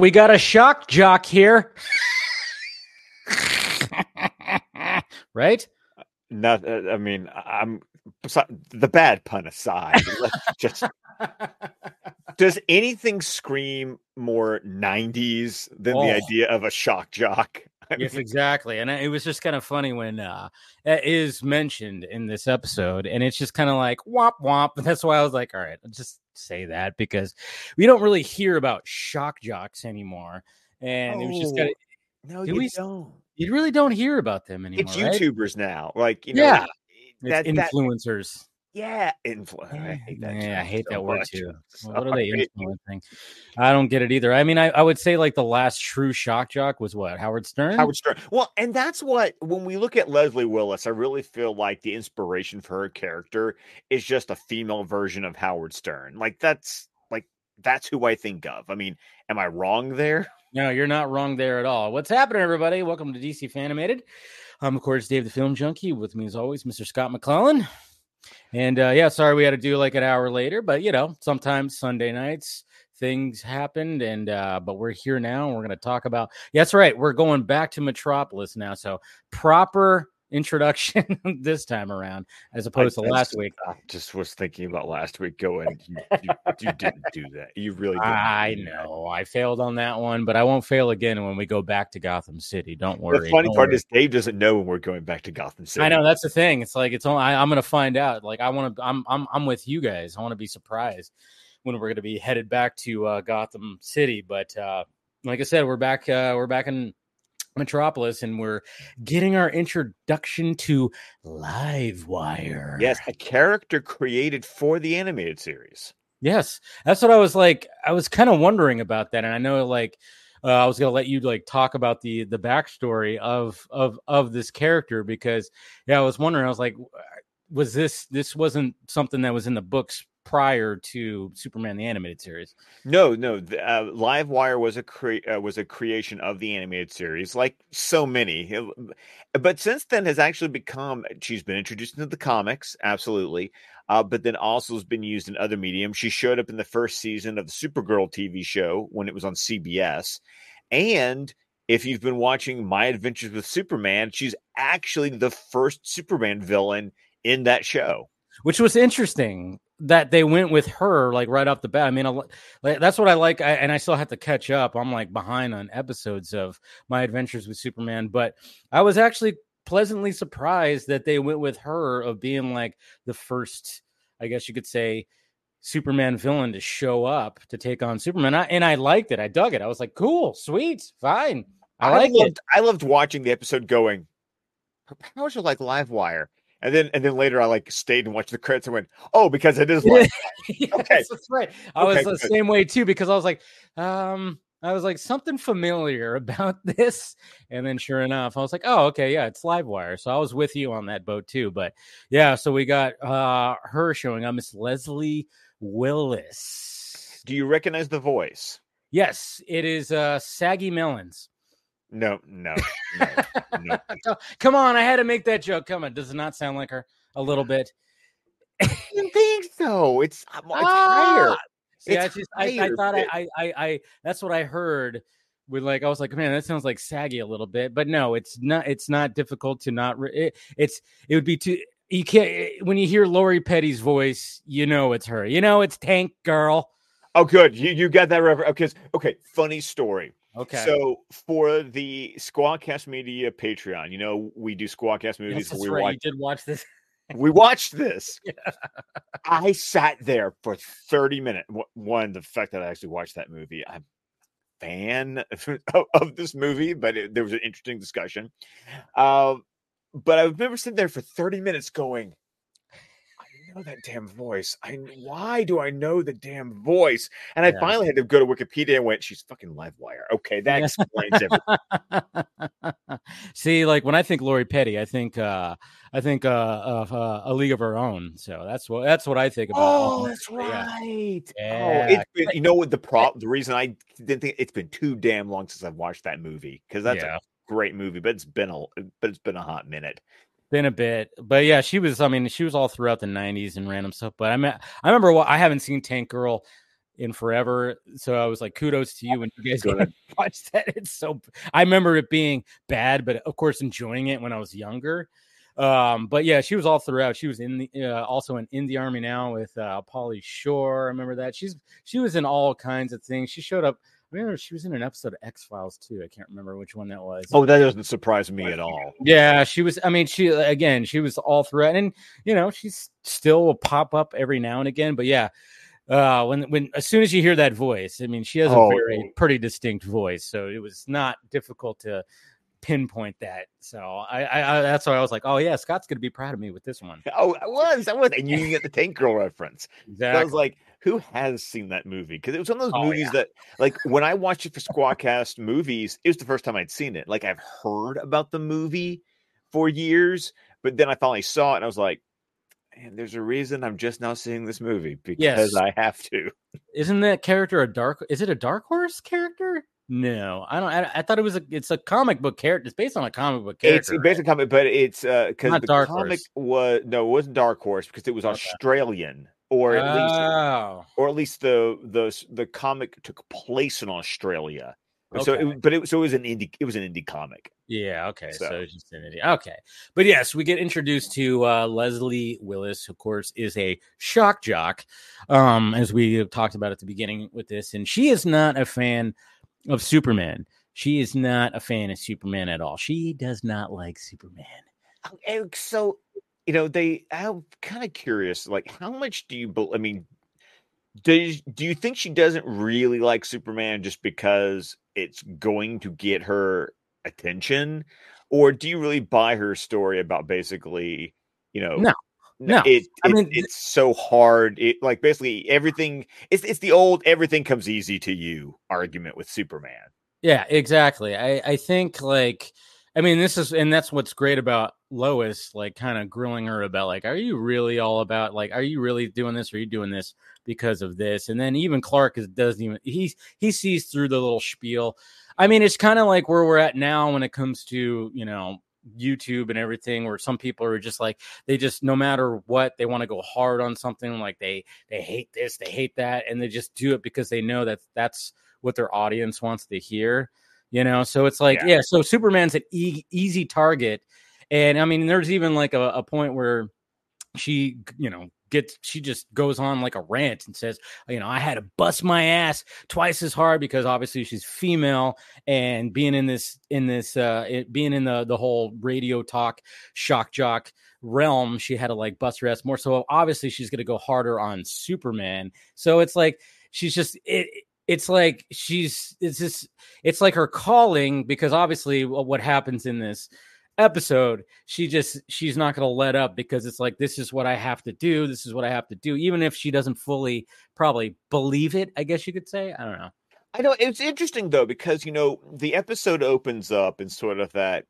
We got a shock jock here. right? Not, uh, I mean, I'm the bad pun aside. just does anything scream more 90s than Oh. the idea of a shock jock? I yes, mean, exactly. And it was just kind of funny when uh it is mentioned in this episode, and it's just kind of like womp womp. And That's why I was like, all right, just say that because we don't really hear about shock jocks anymore. And it was just Oh, kind of no, do you we don't. you really don't hear about them anymore. It's right? YouTubers now. Like, you know, Yeah. that, influencers. Yeah, influence. I hate that. Yeah, I hate so that word much. too. What are they influencing? I don't get it either. I mean, I, I would say like the last true shock jock was what Howard Stern. Howard Stern. Well, and that's what when we look at Leslie Willis, I really feel like the inspiration for her character is just a female version of Howard Stern. Like that's like that's who I think of. I mean, am I wrong there? No, you're not wrong there at all. What's happening, everybody? Welcome to DC Fanimated. I'm, of course, Dave the Film Junkie. With me, as always, Mr. Scott McClellan. And uh, yeah, sorry we had to do like an hour later, but you know, sometimes Sunday nights things happened, and uh, but we're here now, and we're going to talk about. Yeah, that's right. We're going back to Metropolis now, so proper introduction this time around, as opposed to last week. I just was thinking about last week. Going, you, you, you didn't do that. You really didn't. I know I failed on that one, but I won't fail again when we go back to Gotham City. Don't worry. The funny don't part worry. is Dave doesn't know when we're going back to Gotham City. I know that's the thing. It's like it's only I, I'm gonna find out. Like I want to. I'm I'm I'm with you guys. I want to be surprised when we're gonna be headed back to uh, Gotham City. But uh, like I said, we're back. Uh, we're back in Metropolis, and we're getting our introduction to Livewire. Yes, a character created for the animated series. Yes, that's what I was like. I was kind of wondering about that, and I know like uh, I was gonna let you like talk about the the backstory of of of this character because yeah, I was wondering. I was like, was this this wasn't something that was in the books prior to Superman the animated series? No, no. Uh, Livewire was a cre- uh, was a creation of the animated series, like so many. But since then, has actually become. She's been introduced into the comics, absolutely. Uh, but then also has been used in other mediums. She showed up in the first season of the Supergirl TV show when it was on CBS, and if you've been watching My Adventures with Superman, she's actually the first Superman villain in that show. which was interesting that they went with her like right off the bat. I mean, I, that's what I like, I, and I still have to catch up. I'm like behind on episodes of my adventures with Superman, but I was actually pleasantly surprised that they went with her of being like the first, I guess you could say, Superman villain to show up to take on Superman. I, and I liked it. I dug it. I was like, cool, sweet, fine. I, like loved, it. I loved watching the episode going, how much you like Livewire? And then and then later I like stayed and watched the credits and went, oh, because it is live. Yes, Okay. that's right. I was the good. same way too because I was like, um, I was like something familiar about this, and then sure enough, I was like, oh, okay, yeah, it's Livewire. So I was with you on that boat too. But yeah, so we got uh her showing up, Miss Leslie Willis. Do you recognize the voice? Yes, it is uh Saggy Melons. No, no, no, no. Come on, I had to make that joke. Come on, does it not sound like her a little bit? I didn't think so. It's, it's Ah! higher. See, I It's just I, I higher, thought I, but- I I I that's what I heard with like I was like man that sounds like saggy a little bit but no it's not it's not difficult to not re- it, it's it would be too you can't eh, when you hear Lori Petty's voice you know it's her you know it's Tank Girl Oh, good. You you got that reference. Okay, okay, funny story. Okay So for the Squadcast Media Patreon, you know we do Squadcast movies. yes, we right watch you did watch this we watched this. I sat there for 30 minutes. One, the fact that I actually watched that movie, I'm a fan of, of this movie, but it, there was an interesting discussion. Um, but I remember sitting there for 30 minutes going, know that damn voice. I why do I know the damn voice? And I Yeah. finally had to go to Wikipedia and went, she's fucking Livewire. Okay, that Yeah. explains everything. See, like when I think Lori Petty, I think uh I think uh of uh, a League of Her Own. So that's what that's what I think about. Oh, that's Yeah. right. Oh, it's been, you know what the problem? The reason I didn't think it's been too damn long since I've watched that movie because that's Yeah. a great movie, but it's been a but it's been a hot minute. Been a bit, but yeah, she was. I mean, she was all throughout the '90s and random stuff. But I mean, I remember. wa- I haven't seen Tank Girl in forever. So I was like, kudos to you when you guys watched that. It's so I remember it being bad, but of course enjoying it when I was younger. Um, but yeah, she was all throughout. She was in the uh, also in, in the army now with uh Pauly Shore. I remember that. She's she was in all kinds of things. She showed up. I remember she was in an episode of X Files too. I can't remember which one that was. Oh, that doesn't surprise me at all. Yeah, she was. I mean, she again, she was all throughout, and you know, she's still will pop up every now and again. But yeah, uh, when when as soon as you hear that voice, I mean, she has a oh. very pretty distinct voice, so it was not difficult to pinpoint that. So I, I, I, that's why I was like, oh yeah, Scott's gonna be proud of me with this one. Oh, I was, I was, and you can get the Tank Girl reference. Exactly. So I was like, who has seen that movie? Because it was one of those oh, movies yeah. that, like, when I watched it for Squadcast movies, it was the first time I'd seen it. Like, I've heard about the movie for years, but then I finally saw it, and I was like, and there's a reason I'm just now seeing this movie because yes. I have to. Isn't that character a dark? Is it a dark horse character? No, I don't. I, I, thought it was a. It's a comic book character. It's based on a comic book character. It's based on comic, but it's uh because the Dark comic Horse. was no, it wasn't Dark Horse because it was okay. Australian, or at oh. least, or at least the the the comic took place in Australia. Okay. So, it, but it so it was an indie. It was an indie comic. Yeah. Okay. So, so it's just an indie. Okay. But yes, we get introduced to uh, Leslie Willis. who, Of course, is a shock jock, um, as we have talked about at the beginning with this, and she is not a fan of Superman. She is not a fan of Superman at all. She does not like Superman. Oh, so, you know, they. I'm kind of curious. Like, how much do you? I mean, do do you think she doesn't really like Superman just because it's going to get her attention, or do you really buy her story about basically, you know, no, no, it, it, mean it's so hard. It like basically everything. It's it's the old everything comes easy to you argument with Superman. Yeah, exactly. I I think like I mean this is and that's what's great about Lois, like kind of grilling her about like, are you really all about like, are you really doing this? Or are you doing this because of this? And then even Clark is, doesn't even he he sees through the little spiel. I mean, it's kind of like where we're at now when it comes to you know YouTube and everything where some people are just like they just no matter what they want to go hard on something like they they hate this they hate that and they just do it because they know that that's what their audience wants to hear you know? So it's like yeah, yeah so Superman's an e- easy target and I mean there's even like a, a point where she you know gets she just goes on like a rant and says you know i had to bust my ass twice as hard because obviously she's female and being in this in this uh it, being in the the whole radio talk shock jock realm she had to like bust her ass more so. Obviously she's gonna go harder on superman. So it's like she's just it it's like she's it's just it's like her calling because obviously what happens in this episode she just she's not going to let up because it's like this is what i have to do this is what i have to do even if she doesn't fully probably believe it i guess you could say i don't know. I know it's interesting though because you know the episode opens up in sort of that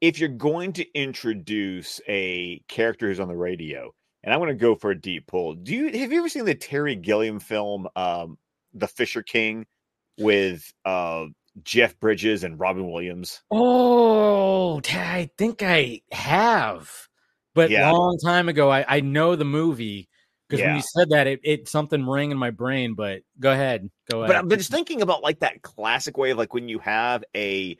if you're going to introduce a character who's on the radio and i'm going to go for a deep pull do you have you ever seen the terry gilliam film um the fisher king with uh Jeff Bridges and Robin Williams? Oh, I think I have, but yeah. long time ago. I, I know the movie because yeah. when you said that, it, it something rang in my brain. But go ahead, go ahead. But I'm just thinking about like that classic way of like when you have a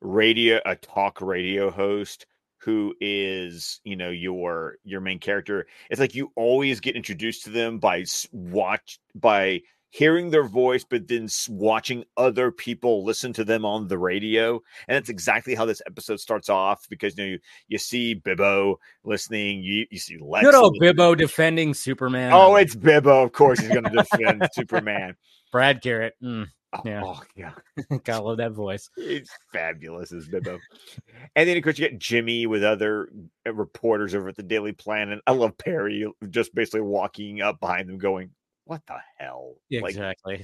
radio, a talk radio host who is you know your your main character it's like you always get introduced to them by watch by hearing their voice, but then watching other people listen to them on the radio. And that's exactly how this episode starts off because you know you, you see Bibbo listening, you, you see Lex. Good old Bibbo defending Superman. Oh, it's Bibbo. Of course, he's going to defend Superman. Brad Garrett. Mm. Yeah. Oh, yeah. Gotta love that voice. It's fabulous as Bibbo. and then, of course, you get Jimmy with other uh, reporters over at the Daily Planet. I love Perry just basically walking up behind them going, what the hell? Exactly.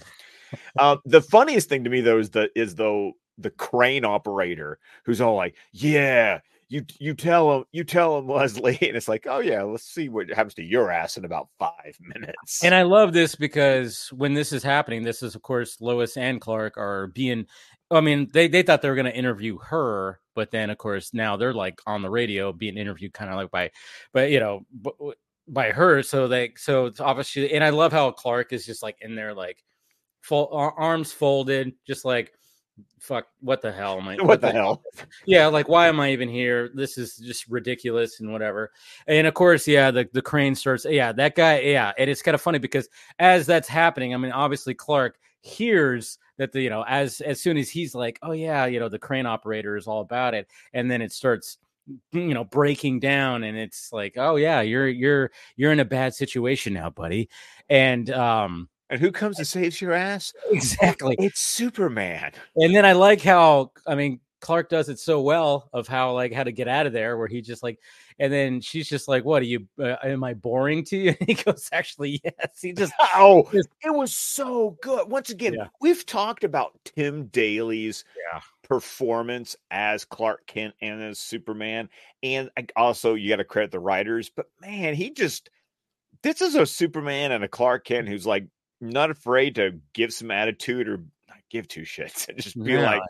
Like, uh, the funniest thing to me though is the is though the crane operator who's all like, "Yeah, you you tell him, you tell him, Leslie," and it's like, "Oh yeah, let's see what happens to your ass in about five minutes." And I love this because when this is happening, this is of course Lois and Clark are being. I mean, they they thought they were going to interview her, but then of course now they're like on the radio being interviewed, kind of like by, but you know, by her. So like, so it's obviously, and I love how Clark is just like in there, like full arms folded, just like fuck what the hell am I what, what the, the hell? yeah like why am I even here? This is just ridiculous and whatever. And of course yeah the, the crane starts yeah that guy yeah and it's kind of funny because as that's happening I mean obviously Clark hears that the you know as as soon as he's like oh yeah you know the crane operator is all about it and then it starts you know breaking down and it's like oh yeah you're you're you're in a bad situation now buddy. And um and who comes and saves your ass? Exactly. It's superman. And then i like how i mean Clark does it so well of how like how to get out of there, where he just like, and then she's just like, "What are you? Uh, am I boring to you?" And he goes, "Actually, yes." He just oh, it was so good. Once again, yeah. we've talked about Tim Daly's yeah. performance as Clark Kent and as Superman, and also you got to credit the writers. But man, he just this is a Superman and a Clark Kent who's like not afraid to give some attitude or give two shits and just be yeah.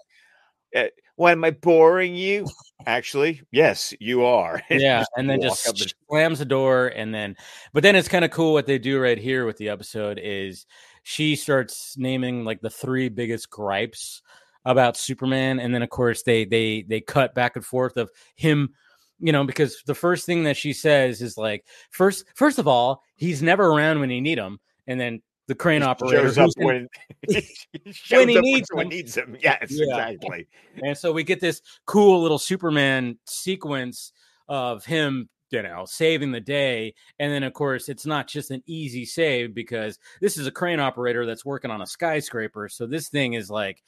like. Why am I boring you? Actually, yes, you are. Yeah, and then just slams the door, and then, but then it's kind of cool what they do right here with the episode is she starts naming like the three biggest gripes about Superman, and then of course they they they cut back and forth of him you know because the first thing that she says is like first first of all he's never around when you need him and then the crane operator shows up when, when he needs when him. needs him. Yes, yeah. exactly. And so we get this cool little Superman sequence of him you know, saving the day. And then, of course, it's not just an easy save because this is a crane operator that's working on a skyscraper. So this thing is like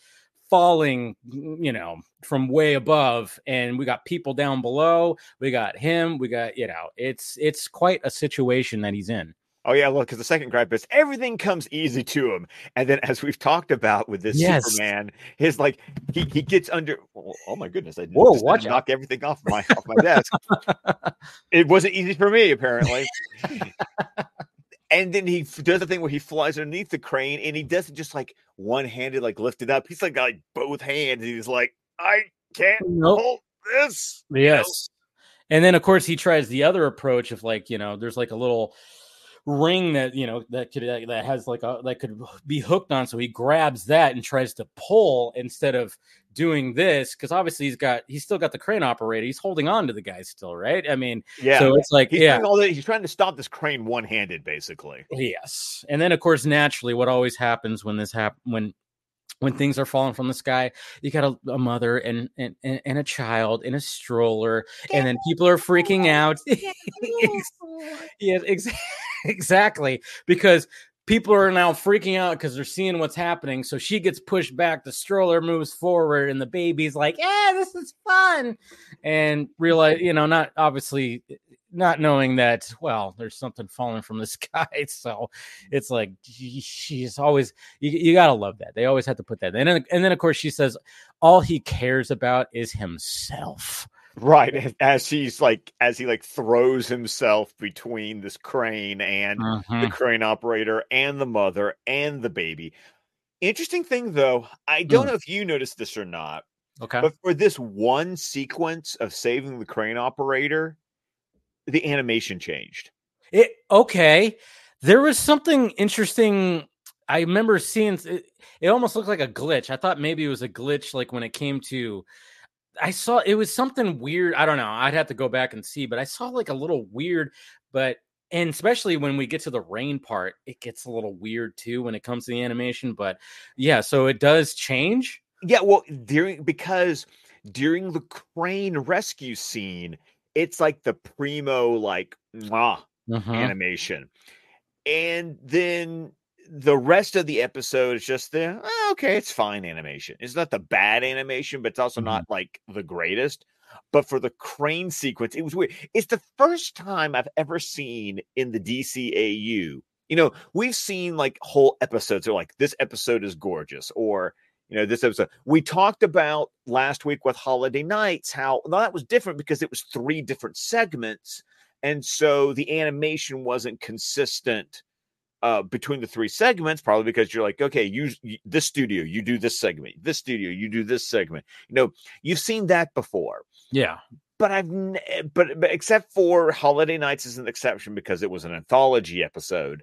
falling, you know, from way above. And we got people down below. We got him. We got, you know, it's it's quite a situation that he's in. Oh yeah, look, because the second gripe is everything comes easy to him, and then as we've talked about with this yes. Superman, his like he, he gets under. Oh, oh my goodness! I Whoa, watch knock everything off my off my desk. it wasn't easy for me apparently. and then he does the thing where he flies underneath the crane, and he doesn't just like one handed like lift it up. He's like got like both hands. he's like, I can't nope. hold this. Yes. And then of course he tries the other approach of like you know there's like a little ring that you know that could that has like a that could be hooked on. So he grabs that and tries to pull instead of doing this because obviously he's got he's still got the crane operator he's holding on to the guy still right? I mean yeah. so it's like he's yeah. he's trying to stop this crane one-handed basically. Yes. And then of course naturally what always happens when this happen when when things are falling from the sky you got a, a mother and, and and a child in a stroller and then people are freaking out. yeah ex- exactly because people are now freaking out because they're seeing what's happening so she gets pushed back the stroller moves forward and the baby's like yeah this is fun and realize you know not obviously not knowing that well there's something falling from the sky so it's like she's always you, you gotta love that they always have to put that and then, and then of course she says all he cares about is himself right as he's like as he like throws himself between this crane and mm-hmm. the crane operator and the mother and the baby interesting thing though i don't mm. know if you noticed this or not okay but for this one sequence of saving the crane operator the animation changed. It okay. There was something interesting. I remember seeing it, it almost looked like a glitch. I thought maybe it was a glitch, like when it came to. I saw it was something weird. I don't know. I'd have to go back and see, but I saw like a little weird, but and especially when we get to the rain part, it gets a little weird too when it comes to the animation. But yeah, so it does change. Yeah, well, during because during the crane rescue scene, it's like the primo like mwah, uh-huh. animation. And then the rest of the episode is just the oh, okay it's fine animation. It's not the bad animation but it's also mm-hmm. not like the greatest. But for the crane sequence it was weird. It's the first time i've ever seen in the dcau you know we've seen like whole episodes are like this episode is gorgeous or you know this episode we talked about last week with Holiday Knights how well, that was different because it was three different segments and so the animation wasn't consistent uh, between the three segments, probably because you're like, okay, you, you this studio, you do this segment, this studio, you do this segment. You know, you've seen that before. Yeah. But I've but, but except for Holiday Knights is an exception because it was an anthology episode.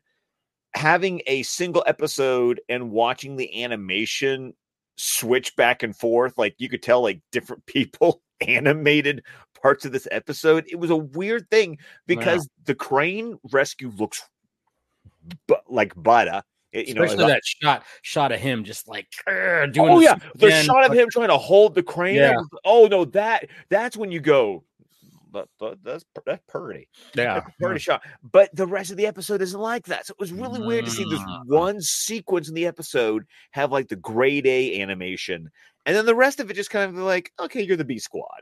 Having a single episode and watching the animation switch back and forth, like you could tell, like different people animated parts of this episode. It was a weird thing because wow. the crane rescue looks but like butter. It, you Especially know, that shot shot of him just like doing. Oh yeah, the shot of him trying to hold the crane. Yeah. oh no, that that's when you go. That, that, that's that's pretty. Yeah, that's pretty yeah. shot. But the rest of the episode isn't like that. So it was really weird to see this mm. one sequence in the episode have like the grade A animation, and then the rest of it just kind of like, okay, you're the B squad.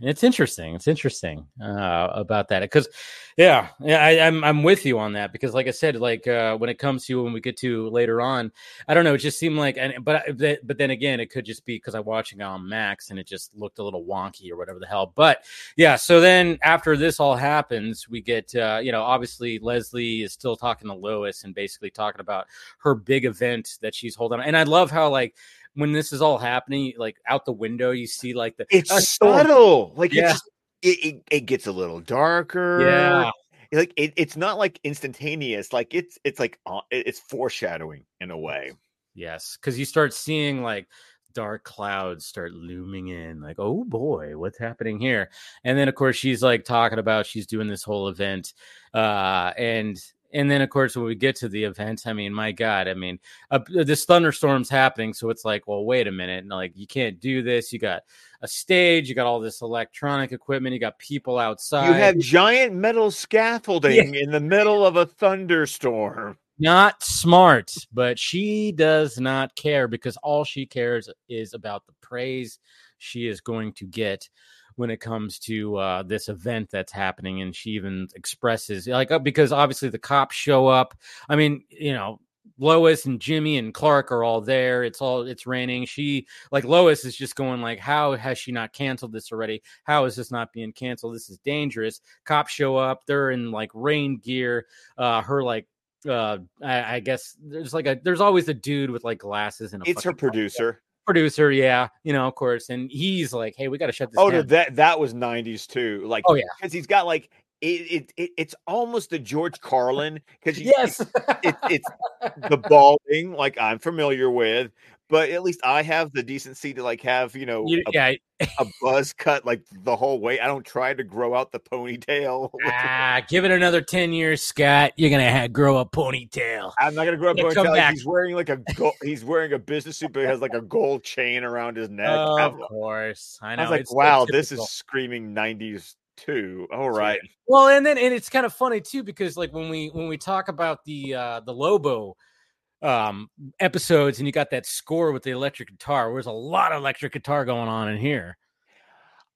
It's interesting. It's interesting uh, about that because, yeah, yeah, I, am I'm, I'm with you on that because, like I said, like uh, when it comes to when we get to later on, I don't know. It just seemed like, and but but then again, it could just be because I'm watching on Max and it just looked a little wonky or whatever the hell. But yeah, so then after this all happens, we get uh, you know obviously Leslie is still talking to Lois and basically talking about her big event that she's holding, and I love how like when this is all happening, like out the window, you see like the it's uh, subtle, like yeah. Just, it, it, it gets a little darker. Yeah, like it, it's not like instantaneous. Like it's it's like uh, it's foreshadowing in a way. Yes, because you start seeing like dark clouds start looming in like oh boy what's happening here and then of course she's like talking about she's doing this whole event uh and and then of course when we get to the event i mean my god i mean uh, this thunderstorm's happening so it's like well wait a minute and like you can't do this you got a stage you got all this electronic equipment you got people outside you have giant metal scaffolding yeah. in the middle of a thunderstorm. Not smart but she does not care because all she cares is about the praise she is going to get when it comes to uh, this event that's happening. And she even expresses like uh, because obviously the cops show up. I mean, you know, Lois and Jimmy and Clark are all there. It's all it's raining. She like Lois is just going like, how has she not canceled this already? How is this not being canceled? This is dangerous. Cops show up. They're in like rain gear. Uh, her like uh I, I, guess there's like a there's always a dude with like glasses and it's her producer producer, yeah, you know, of course, and he's like, "Hey, we got to shut this." Oh, down. no, that that was '90s too. Like, oh yeah, because he's got like it, it, it, it's almost the George Carlin because yes, it, it's the balding like I'm familiar with, but at least I have the decency to like have you know you, a, yeah. a buzz cut like the whole way. I don't try to grow out the ponytail. ah, give it another ten years, Scott. You're gonna have, grow a ponytail. I'm not gonna grow a ponytail. He's wearing like a gold, he's wearing a business suit, but he has like a gold chain around his neck. Oh, of course, I know. I was like, it's wow, this is screaming '90s too. All right. Well, and then and it's kind of funny too because like when we when we talk about the uh the Lobo um episodes and you got that score with the electric guitar there's a lot of electric guitar going on in here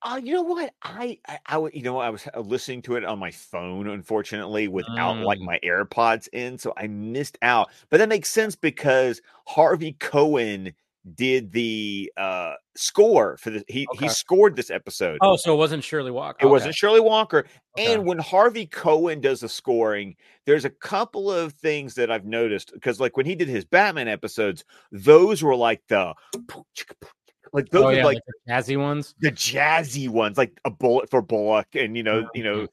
uh, you know what? I, I, I, you know, I was uh, listening to it on my phone, unfortunately, without mm. like my AirPods in, so I missed out. But that makes sense because Harvey Cohen did the uh score for the he okay. he scored this episode. Oh, so it wasn't Shirley Walker. It okay. wasn't Shirley Walker. Okay. And when Harvey Cohen does the scoring, there's a couple of things that I've noticed because like when he did his Batman episodes, those were like the like those oh, yeah, like, like the jazzy ones. The jazzy ones, like a bullet for Bullock and you know, mm-hmm. you know,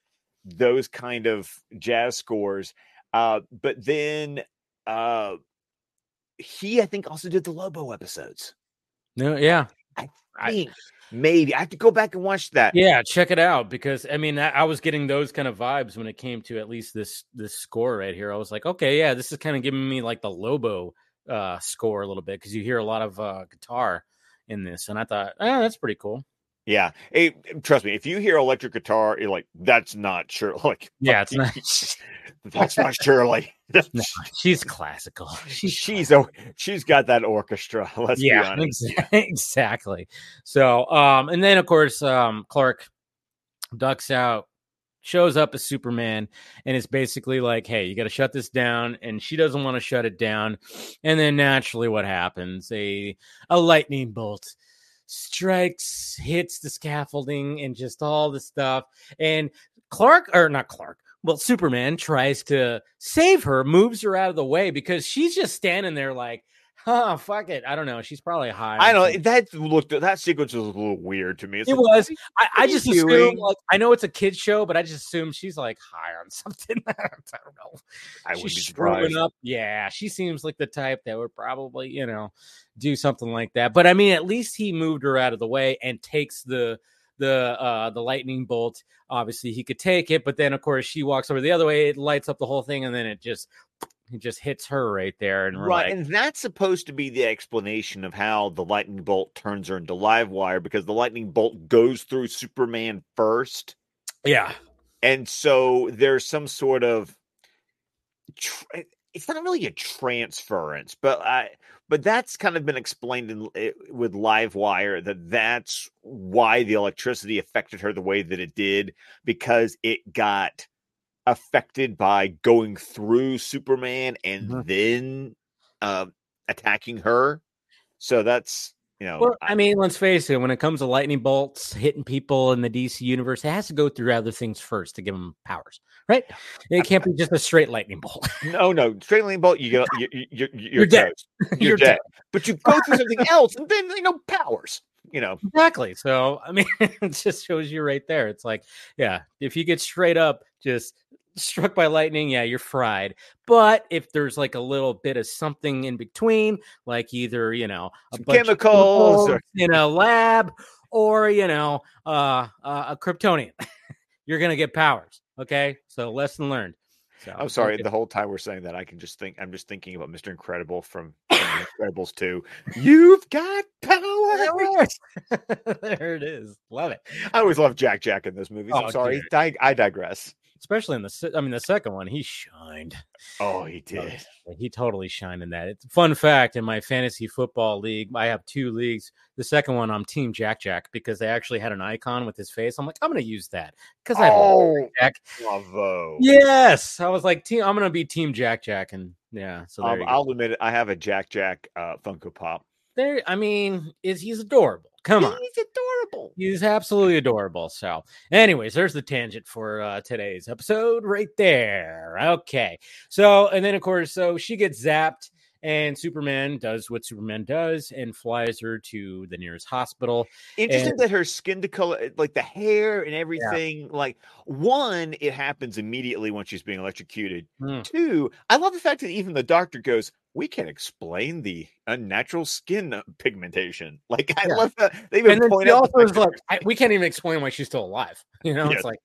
those kind of jazz scores. Uh, but then uh he, I think, also did the Lobo episodes. No, yeah. I think I, maybe I have to go back and watch that. Yeah, check it out because I mean I, I, was getting those kind of vibes when it came to at least this this score right here. I was like, okay, yeah, this is kind of giving me like the Lobo uh score a little bit because you hear a lot of uh guitar in this, and I thought, oh, that's pretty cool. Yeah, hey, trust me. If you hear electric guitar, you're like, "That's not sure." Like, yeah, it's not. that's not Shirley. no, she's classical. She's she's a, she's got that orchestra. Let's be honest. yeah, exactly. So, um, and then of course, um, Clark ducks out, shows up as Superman, and it's basically like, "Hey, you got to shut this down," and she doesn't want to shut it down, and then naturally, what happens? A a lightning bolt strikes, hits the scaffolding, and just all the stuff. And Clark, or not Clark, well, Superman tries to save her, moves her out of the way because she's just standing there like, huh, fuck it. I don't know. She's probably high. I know that looked that sequence was a little weird to me. It's it like, was. I, I just assume like I know it's a kid show, but I just assume she's like high on something. I don't know. I would be surprised. Up. Yeah, she seems like the type that would probably you know do something like that. But I mean, at least he moved her out of the way and takes the the uh the lightning bolt obviously he could take it but then of course she walks over the other way it lights up the whole thing and then it just it just hits her right there and right like, and that's supposed to be the explanation of how the lightning bolt turns her into live wire because the lightning bolt goes through superman first. Yeah. And so there's some sort of it's not really a transference but i but that's kind of been explained in, eh, with live wire that that's why the electricity affected her the way that it did because it got affected by going through Superman and mm-hmm. then uh, attacking her. So that's you know. Well, I mean, let's face it. When it comes to lightning bolts hitting people in the DC universe, it has to go through other things first to give them powers, right? It can't be just a straight lightning bolt. no, no, straight lightning bolt. You get you, you, you're, you're, you're dead. You're, you're dead. dead. But you go through something else, and then you know powers you know exactly so i mean it just shows you right there it's like yeah if you get straight up just struck by lightning, yeah, you're fried. But if there's like a little bit of something in between, like either you know chemicals or... in a lab, or you know uh, uh, a Kryptonian, you're gonna get powers. Okay, so lesson learned. So, I'm sorry. The whole time we're saying that, I can just think. I'm just thinking about Mr. Incredible from, from Incredibles 2. You've got power. there it is. Love it. I always love Jack Jack in those movies. Oh, I'm sorry. I, I digress especially in the I mean the second one, he shined. Oh, he did. he totally shined in that. It's fun fact in my fantasy football league, I have two leagues. The second one, I'm Team Jack Jack because they actually had an icon with his face. I'm like, I'm going to use that because I oh, Jack. Bravo. Yes, I was like, team. I'm going to be Team Jack Jack, and yeah. So um, I'll admit it. I have a Jack Jack uh, Funko Pop. There, I mean, is he's adorable. Come on. He's adorable. He's absolutely adorable. So, anyways, there's the tangent for uh, today's episode right there. Okay. So, and then, of course, so she gets zapped and Superman does what Superman does and flies her to the nearest hospital. Interesting and, that her skin to color, eh, like the hair and everything, yeah. like one, it happens immediately when she's being electrocuted. Mm. Two, I love the fact that even the doctor goes, we can explain the unnatural skin pigmentation. Like I yeah. love that they even and then point out. Also is like, I, we can't even explain why she's still alive. You know, it's like,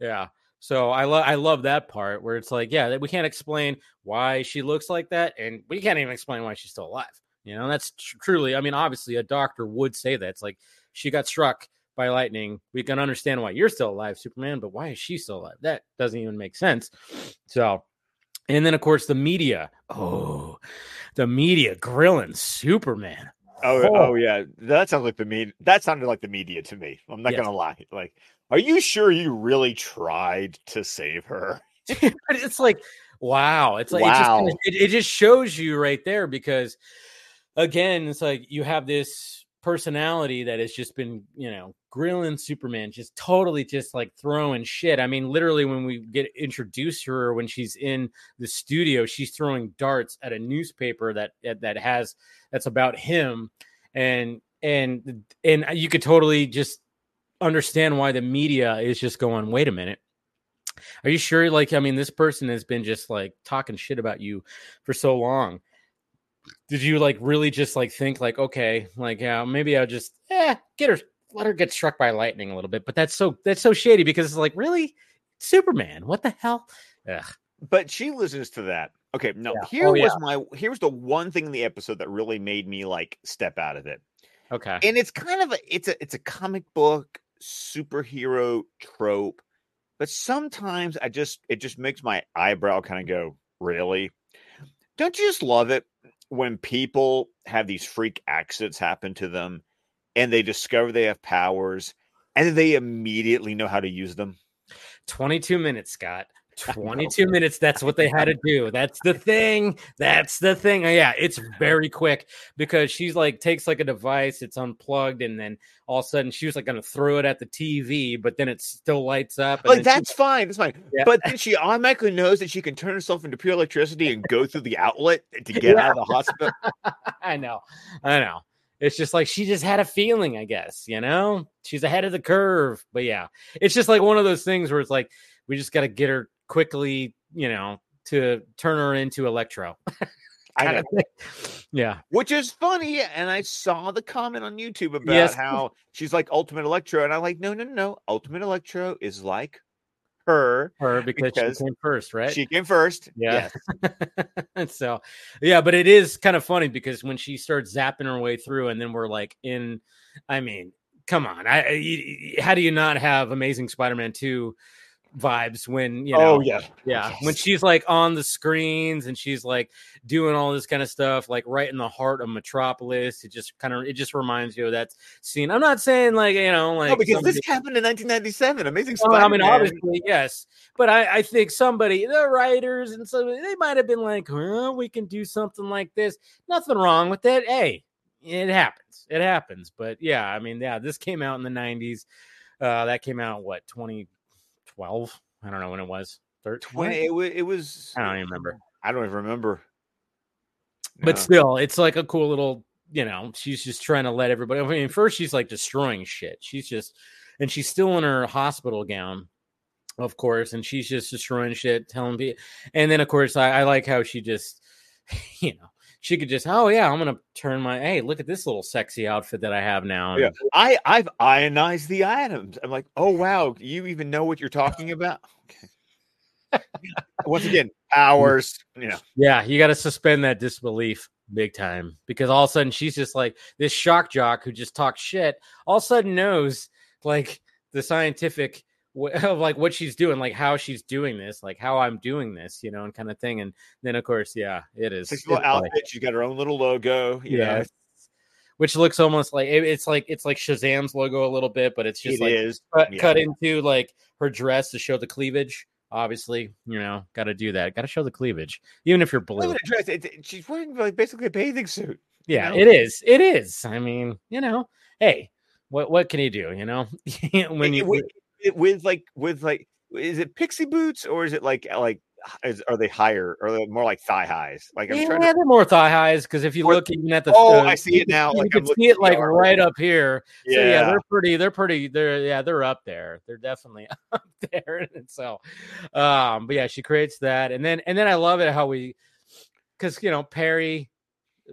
yeah. So I love I love that part where it's like, yeah, we can't explain why she looks like that, and we can't even explain why she's still alive. You know, that's tr- truly. I mean, obviously, a doctor would say that. It's like she got struck by lightning. We can understand why you're still alive, Superman, but why is she still alive? That doesn't even make sense. So, and then of course the media. Oh, the media grilling Superman. Oh, oh, oh yeah, that sounds like the media. That sounded like the media to me. I'm not yes. gonna lie. Like are you sure you really tried to save her? it's like, wow. It's like wow. it, just, it, it just shows you right there because again, it's like you have this personality that has just been, you know, grilling Superman, just totally just like throwing shit. I mean, literally, when we get introduced to her when she's in the studio, she's throwing darts at a newspaper that that has that's about him, and and and you could totally just understand why the media is just going, wait a minute. Are you sure? Like, I mean, this person has been just like talking shit about you for so long. Did you like really just like think like, okay, like, yeah, maybe I'll just, eh, get her, let her get struck by lightning a little bit. But that's so, that's so shady because it's like, really? Superman, what the hell? Ugh. But she listens to that. Okay, no, yeah. here oh, was yeah. my, here's the one thing in the episode that really made me like step out of it. Okay. And it's kind of a, it's a, it's a comic book superhero trope, but sometimes I just it just makes my eyebrow kind of go, really? Don't you just love it when people have these freak accidents happen to them and they discover they have powers and they immediately know how to use them? 22 minutes, Scott. 22 minutes. That's what they had to do. That's the thing. That's the thing. Oh, yeah, it's very quick because she's like takes like a device, it's unplugged, and then all of a sudden she was like gonna throw it at the TV, but then it still lights up. Like that's she, fine, that's fine. Yeah. But then she automatically knows that she can turn herself into pure electricity and go through the outlet to get yeah. out of the hospital. I know, I know. It's just like she just had a feeling, I guess, you know, she's ahead of the curve. But yeah, it's just like one of those things where it's like we just got to get her quickly, you know, to turn her into Electro. I know. Yeah. Which is funny. And I saw the comment on YouTube about yes. how she's like Ultimate Electro. And I'm like, no, no, no, no. Ultimate Electro is like her. Her because, because she came first, right? She came first. Yeah. Yes. so, yeah, but it is kind of funny because when she starts zapping her way through, and then we're like in, I mean, come on. I, I how do you not have Amazing Spider Man 2? Vibes when you know oh yeah yeah yes. when she's like on the screens and she's like doing all this kind of stuff like right in the heart of metropolis it just kind of it just reminds you of that scene. I'm not saying like you know like no, because somebody, this happened in 1997 amazing well, i mean obviously yes but I, I think somebody the writers and so they might have been like we can do something like this. Nothing wrong with that hey it happens. It happens but yeah i mean yeah this came out in the 90s uh that came out what 20 12. I don't know when it was. 13. It, it was. I don't even remember. I don't even remember. But still, it's like a cool little. You know, she's just trying to let everybody. I mean, first she's like destroying shit. She's just, and she's still in her hospital gown, of course, and she's just destroying shit, telling people. And then, of course, I, I like how she just, you know, she could just, oh yeah, I'm gonna turn my hey, look at this little sexy outfit that I have now. Yeah, I I've ionized the items. I'm like, oh wow, you even know what you're talking about? Okay. Once again, mm. hours. You know. Yeah, you got to suspend that disbelief big time because all of a sudden she's just like this shock jock who just talks shit. All of a sudden knows like the scientific of like what she's doing, like how she's doing this, like how I'm doing this, you know, and kind of thing. And then of course, yeah, it is. She's outfit. Like, she's got her own little logo. yeah. Know. Which looks almost like it's like it's like Shazam's logo a little bit, but it's just it like is. Cut, yeah. cut into like her dress to show the cleavage. Obviously, you know, got to do that. Got to show the cleavage, even if you're blue. Dress, it, she's wearing like basically a bathing suit. Yeah, you know? it is. It is. I mean, you know, hey, what what can you do? You know, when you it with like with like is it pixie boots or is it like like is, are they higher or they more like thigh highs? Like I'm yeah, trying to... they're more thigh highs because if you look even at the oh, uh, I see it now. You, like can see it like right up here. Yeah. So yeah, they're pretty. They're pretty. They're yeah, they're up there. They're definitely up there. And so, um, but yeah, she creates that, and then and then I love it how we, because you know Perry,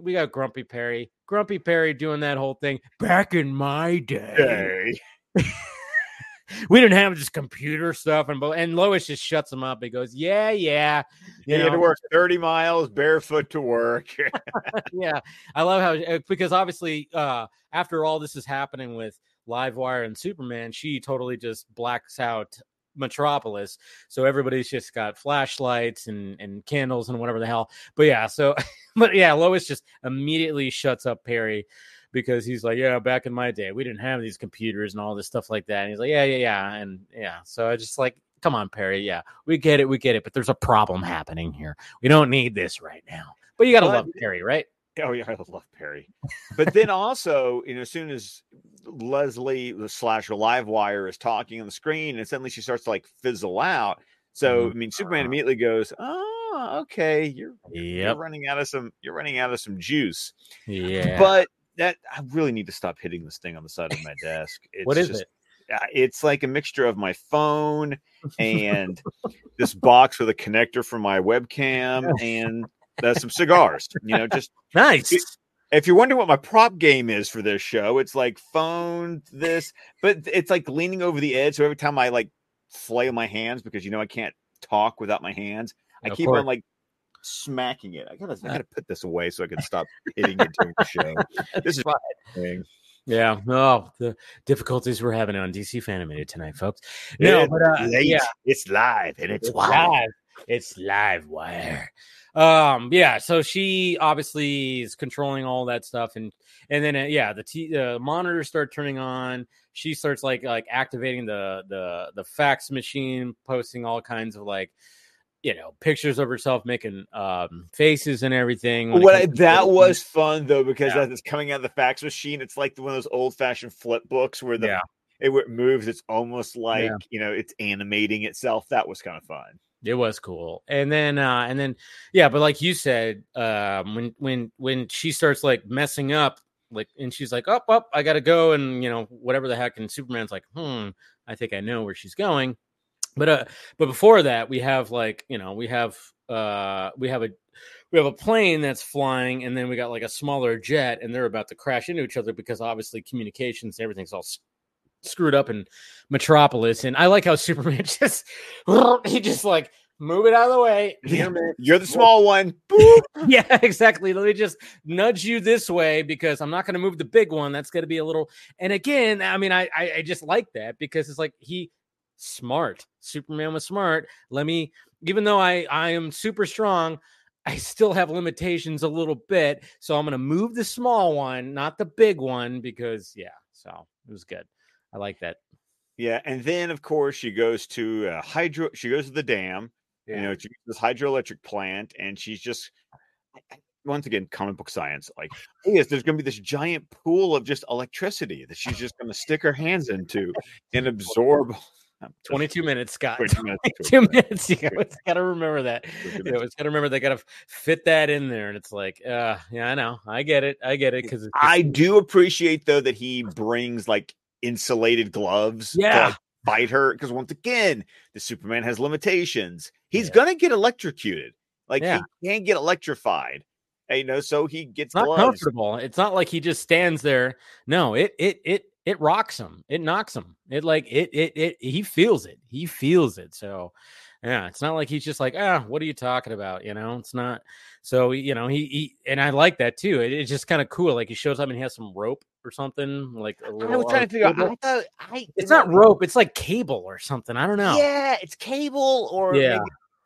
we got Grumpy Perry, Grumpy Perry doing that whole thing back in my day. day. we didn't have this computer stuff. And and Lois just shuts him up. He goes, Yeah, yeah. You he had to work 30 miles barefoot to work. yeah. I love how uh, because obviously uh after all this is happening with Livewire and Superman, she totally just blacks out Metropolis. So everybody's just got flashlights and, and candles and whatever the hell. But yeah, so but yeah, Lois just immediately shuts up Perry because he's like, yeah, back in my day, we didn't have these computers and all this stuff like that. And he's like, yeah, yeah, yeah, and yeah. So I just like, come on, Perry, yeah, we get it, we get it, but there's a problem happening here. We don't need this right now. But you got to love Perry, right? Oh yeah, I love Perry. But then also, you know, as soon as Leslie the slasher Livewire is talking on the screen, and suddenly she starts to like fizzle out. So mm-hmm. I mean, Superman uh-huh. immediately goes, "Oh, okay, you're, yep. you're running out of some, you're running out of some juice." Yeah. But that I really need to stop hitting this thing on the side of my desk. It's what is just, it? It's like a mixture of my phone and this box with a connector for my webcam and uh, some cigars. You know, just nice. If you're wondering what my prop game is for this show, it's like phone this, but it's like leaning over the edge. So every time I like flail my hands because you know I can't talk without my hands, I keep course. on like smacking it. I gotta, I gotta put this away so I can stop hitting it during the show. This is fine. Yeah. Oh, the difficulties we're having on DC Fanimated tonight, folks. No, it's but uh, late. yeah, it's live and it's, it's live. It's live wire. Um, yeah. So she obviously is controlling all that stuff, and and then uh, yeah, the t- uh, monitors start turning on. She starts like like activating the the the fax machine, posting all kinds of like you know pictures of herself making um faces and everything. What I, that cooking. was fun though because Yeah. as it's coming out of the fax machine, it's like one of those old fashioned flip books where the Yeah. it, it moves. It's almost like Yeah. you know it's animating itself. That was kind of fun. It was cool. And then uh and then yeah, but like you said, um when when when she starts like messing up, like and she's like, Up, up, I gotta go, and you know, whatever the heck, and Superman's like, hmm, I think I know where she's going. But uh but before that, we have like, you know, we have uh we have a we have a plane that's flying, and then we got like a smaller jet, and they're about to crash into each other because obviously communications and everything's all s- screwed up in Metropolis. And I like how Superman just he just like move it out of the way. Man. You're the small one. Boop. yeah, exactly. Let me just nudge you this way because I'm not going to move the big one. That's going to be a little. And again, I mean, I, I I just like that because it's like he smart. Superman was smart. Let me, even though I I am super strong. I still have limitations a little bit, so I'm going to move the small one, not the big one, because yeah. So it was good. I like that. Yeah, and then of course she goes to uh, hydro. She goes to the dam. You know, to this hydroelectric plant, and she's just once again comic book science. Like, yes, there's going to be this giant pool of just electricity that she's just going to stick her hands into and absorb. 22 minutes, Scott. 22 minutes to Two minutes. You got to remember that. You got to remember they got to fit that in there, and it's like, uh, yeah, I know, I get it, I get it, because I do appreciate though that he brings like insulated gloves. to, Yeah. like, fight her because once again, the Superman has limitations. He's Yeah. gonna get electrocuted. Like Yeah. he can't get electrified. And, you know, so he gets it's not gloves. comfortable. It's not like he just stands there. No, it it it it rocks him. It knocks him. It like it it it. He feels it. He feels it. So. Yeah, it's not like he's just like, ah, what are you talking about? You know, it's not. So you know, he, he and I like that too. It, it's just kind of cool. Like he shows up and he has some rope or something. Like a I was trying to figure out. I thought I It's not rope. It's like cable or something. I don't know. Yeah, it's cable or Yeah.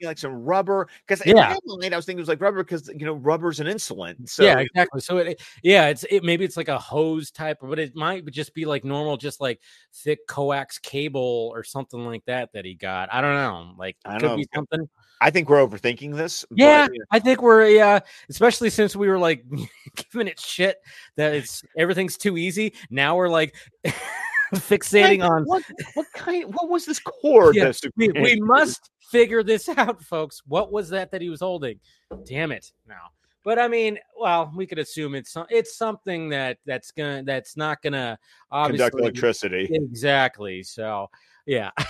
Like some rubber. Because Yeah. I was thinking it was like rubber because you know rubber's an insulin. So yeah, exactly. So it, yeah, it's it maybe it's like a hose type, but it might just be like normal, just like thick coax cable or something like that that he got. I don't know. Like I could be something. I think we're overthinking this. but, Yeah, you know, I think we're yeah, especially since we were like giving it shit that it's everything's too easy. Now we're like fixating like, on what what kind what was this cord Yeah, we, we must figure this out, folks. What was that that he was holding? Damn it! Now, but I mean, well, we could assume it's it's something that that's gonna that's not gonna obviously conduct electricity. exactly. So yeah.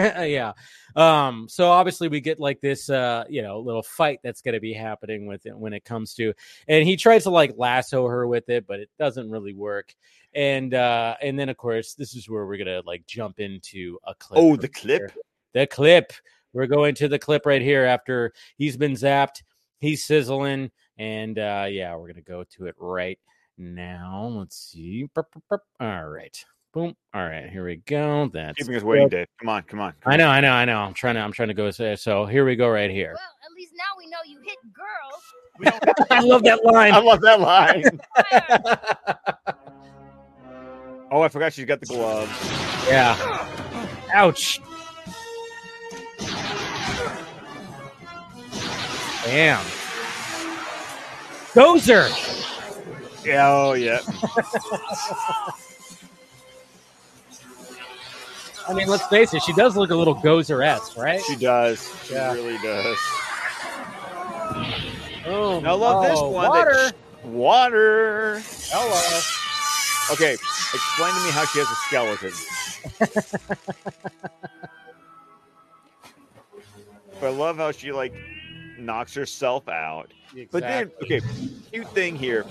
yeah. Um, so obviously we get like this uh, you know, little fight that's gonna be happening with it when it comes to and he tries to like lasso her with it, but it doesn't really work. And uh and then of course this is where we're gonna like jump into a clip. Oh, the clip. here. The clip. We're going to the clip right here after he's been zapped, he's sizzling, and uh yeah, we're gonna go to it right now. Let's see. All right. Boom. All right, here we go. That's Keeping us waiting, Dave. Come on, come on. come I on. know, I know, I know. I'm trying to I'm trying to go say uh, so here we go right here. Well, at least now we know you hit girls. I love that line. I love that line. Oh, I forgot she's got the gloves. Yeah. Ouch. Damn. Gozer. Yeah, oh yeah. I mean, let's face it, she does look a little Gozer esque, right? She does. She Yeah. really does. Oh, I love this oh, one. Water. That water. Hello. Okay, explain to me how she has a skeleton. but I love how she like knocks herself out. But then, okay, cute thing here.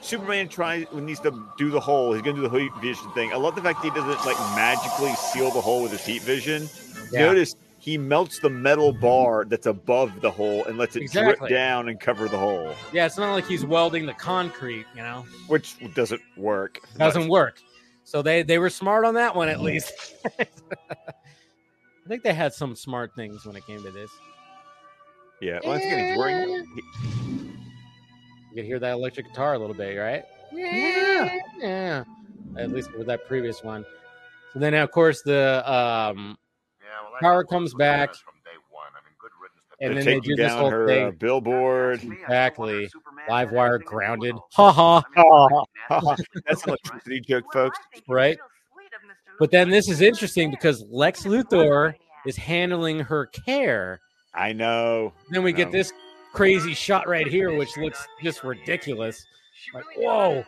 Superman tries needs to do the hole. He's gonna do the heat vision thing. I love the fact that he doesn't like magically seal the hole with his heat vision. Yeah. Notice he melts the metal bar that's above the hole and lets it Exactly. drip down and cover the hole, yeah, it's not like he's welding the concrete, you know. which doesn't work. Doesn't work. So they they were smart on that one at least. I think they had some smart things when it came to this. Yeah. Once again, he's wearing. You can hear that electric guitar a little bit, right? Yeah. Yeah. At least with that previous one. So then, of course, the um, Power comes back, and They're then they taking do this whole her thing. uh, billboard. Exactly. Livewire grounded. Ha ha. That's an electricity joke, folks. Right? But then this is interesting because Lex Luthor is handling her care. I know. Then we get this crazy shot right here, which looks just ridiculous. Like, whoa.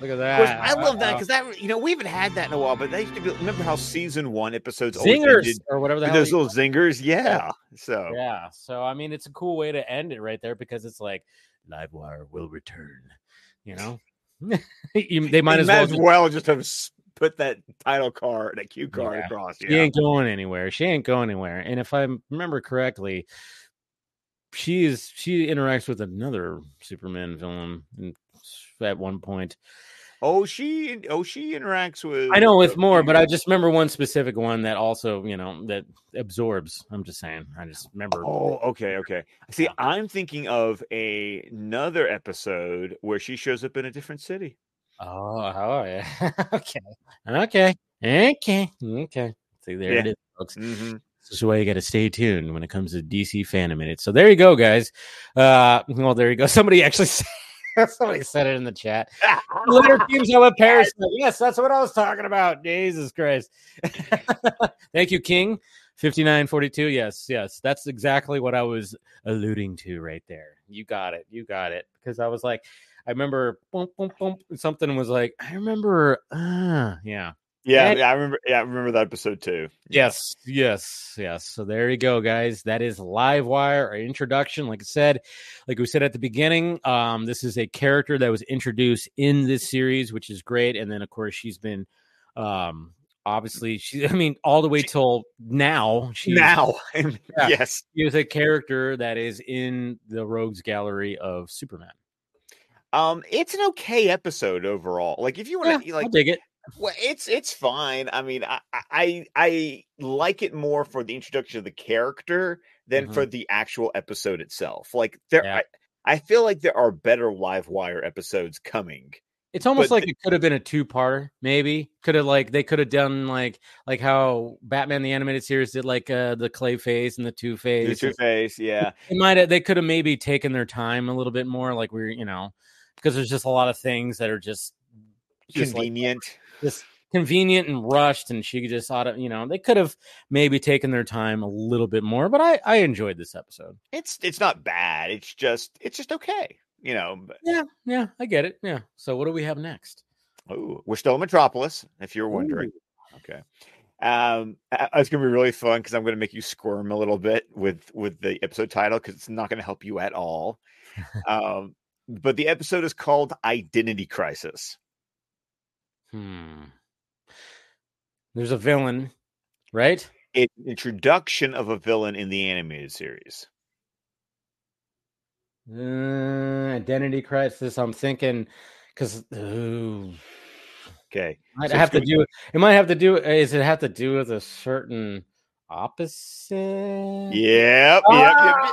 Look at that. course, I love that uh, because that you know we haven't had that in a while. But they used to be. Remember how season one episodes zingers ended or whatever the hell. those you- little zingers? Yeah. So yeah. So I mean, it's a cool way to end it right there because it's like Livewire will return. You know, You- they might They as well. as just- well just have s- put that title card, that cue card Yeah. across. She Yeah. ain't going anywhere. She ain't going anywhere. And if I remember correctly, she is she interacts with another Superman villain at one point. Oh, she oh she interacts with. I know with uh, more, but I just remember one specific one that also, you know, that absorbs. I'm just saying. I just remember. Oh, okay, okay. See, I'm thinking of a, another episode where she shows up in a different city. Oh, oh yeah. okay. Okay. Okay. Okay. See, there it Yeah. is, folks. Mm-hmm. This is why you got to stay tuned when it comes to DC Fan-imated. So there you go, guys. Uh, well, there you go. Somebody actually said, somebody said it in the chat. Letter teams have a Parasite. Yes, that's what I was talking about. Jesus Christ. Thank you, King. 5942. Yes, yes. That's exactly what I was alluding to right there. You got it. You got it. Because I was like, I remember boom, boom, boom, something was like, I remember, uh, yeah. Yeah, And- yeah, I remember. Yeah, I remember that episode too. Yes, yes, yes. So there you go, guys. That is Livewire, our introduction. Like I said, like we said at the beginning, um, this is a character that was introduced in this series, which is great. And then, of course, she's been, um, obviously, she. I mean, all the way till now, she's now, Yeah. yes, she is a character that is in the Rogues Gallery of Superman. Um, it's an okay episode overall. Like, if you want to, I'll like, dig it. Well, it's it's fine. I mean, I I I like it more for the introduction of the character than for the actual episode itself. Like there, Mm-hmm. Yeah. I, I feel like there are better Livewire episodes coming. It's almost like it could have been a two-parter, maybe. Could have like they could have done like like how Batman the animated series did like uh the Clayface and the Two The Face. Two Face, yeah, They might have they could have maybe taken their time a little bit more, like we're you know, because there's just a lot of things that are just just like convenient. just convenient and rushed, and she just ought to, you know, they could have maybe taken their time a little bit more. But I I enjoyed this episode. it's it's not bad. It's just it's just okay. You know. But, Yeah, yeah, I get it. Yeah. So what do we have next? ooh, we're still in Metropolis, if you're wondering. Okay. Um, uh, it's gonna be really fun because I'm gonna make you squirm a little bit with with the episode title because it's not gonna help you at all. um, but the episode is called Identity Crisis. Hmm. There's a villain, right? It introduction of a villain in the animated series. Uh, identity crisis. I'm thinking because Okay. might So have to gonna- do. It might have to do. Is it have to do with a certain opposite? Yep. Yep. yep. Ah,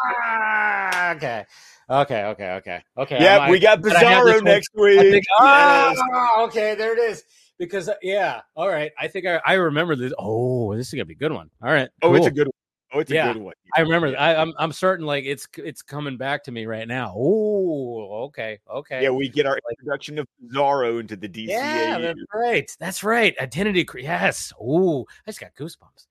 okay. Okay. Okay. Okay. Okay. Yep. I'm- we got but I have this Bizarro next week. think, Yes. ah, okay, there it is. Because uh, yeah, all right. I think I, I remember this. Oh, this is gonna be a good one. All right. Oh, it's a good one. Oh, it's Yeah, a good one. I remember. Yeah. I, I'm I'm certain like it's it's coming back to me right now. Oh, okay, okay. Yeah, we get our introduction of Bizarro into the DCAU. Yeah, that's right. That's right. Identity. Yes. Ooh, I just got goosebumps.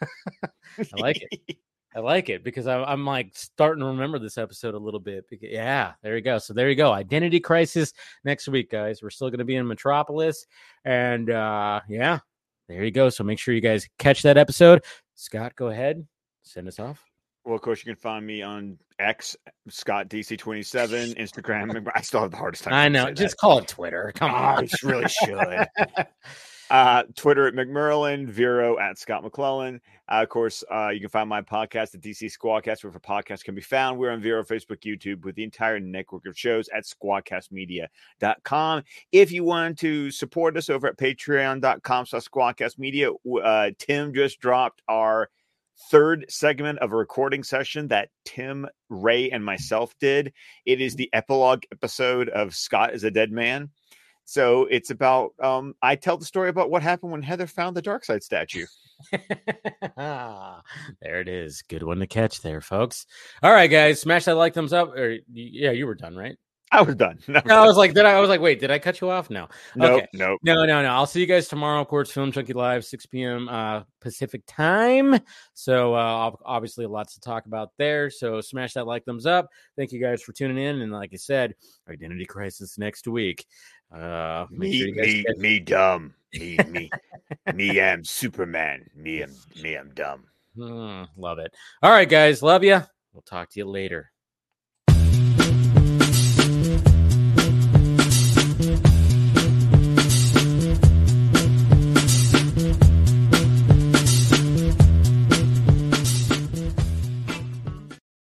I like it. I like it because I'm, I'm like starting to remember this episode a little bit. Because, yeah, there you go. So there you go. Identity crisis next week, guys. We're still going to be in Metropolis, and uh yeah, there you go. So make sure you guys catch that episode. Scott, go ahead, send us off. Well, of course, you can find me on X, Scott DC27, Instagram. I still have the hardest time. I know. Just that. call it Twitter. Come Oh, on. I really should. Uh, Twitter at McMurlin, Vero at Scott McClellan. Uh, of course, uh, you can find my podcast, the DC Squadcast, wherever podcasts can be found. We're on Vero, Facebook, YouTube, with the entire network of shows at squadcastmedia.com. If you want to support us over at patreon.com slash squadcastmedia, uh, Tim just dropped our third segment of a recording session that Tim, Ray, and myself did. It is the epilogue episode of Scott is a Dead Man. So it's about um, I tell the story about what happened when Heather found the Darkseid statue. there it is. Good one to catch there, folks. All right, guys, smash that like thumbs up. Or yeah, you were done, right? I was done. No, I was like, did I, I was like, wait, did I cut you off? No. No, okay. no, no, no, no. I'll see you guys tomorrow, of course, Film Junkie Live, 6 p.m. Uh, Pacific time. So uh, obviously, lots to talk about there. So smash that like, thumbs up. Thank you guys for tuning in. And like I said, Identity Crisis next week. Uh, me, sure me, get- me, dumb. Me, me, me am Superman. Me am, me I'm dumb. Mm, love it. All right, guys. Love you. We'll talk to you later.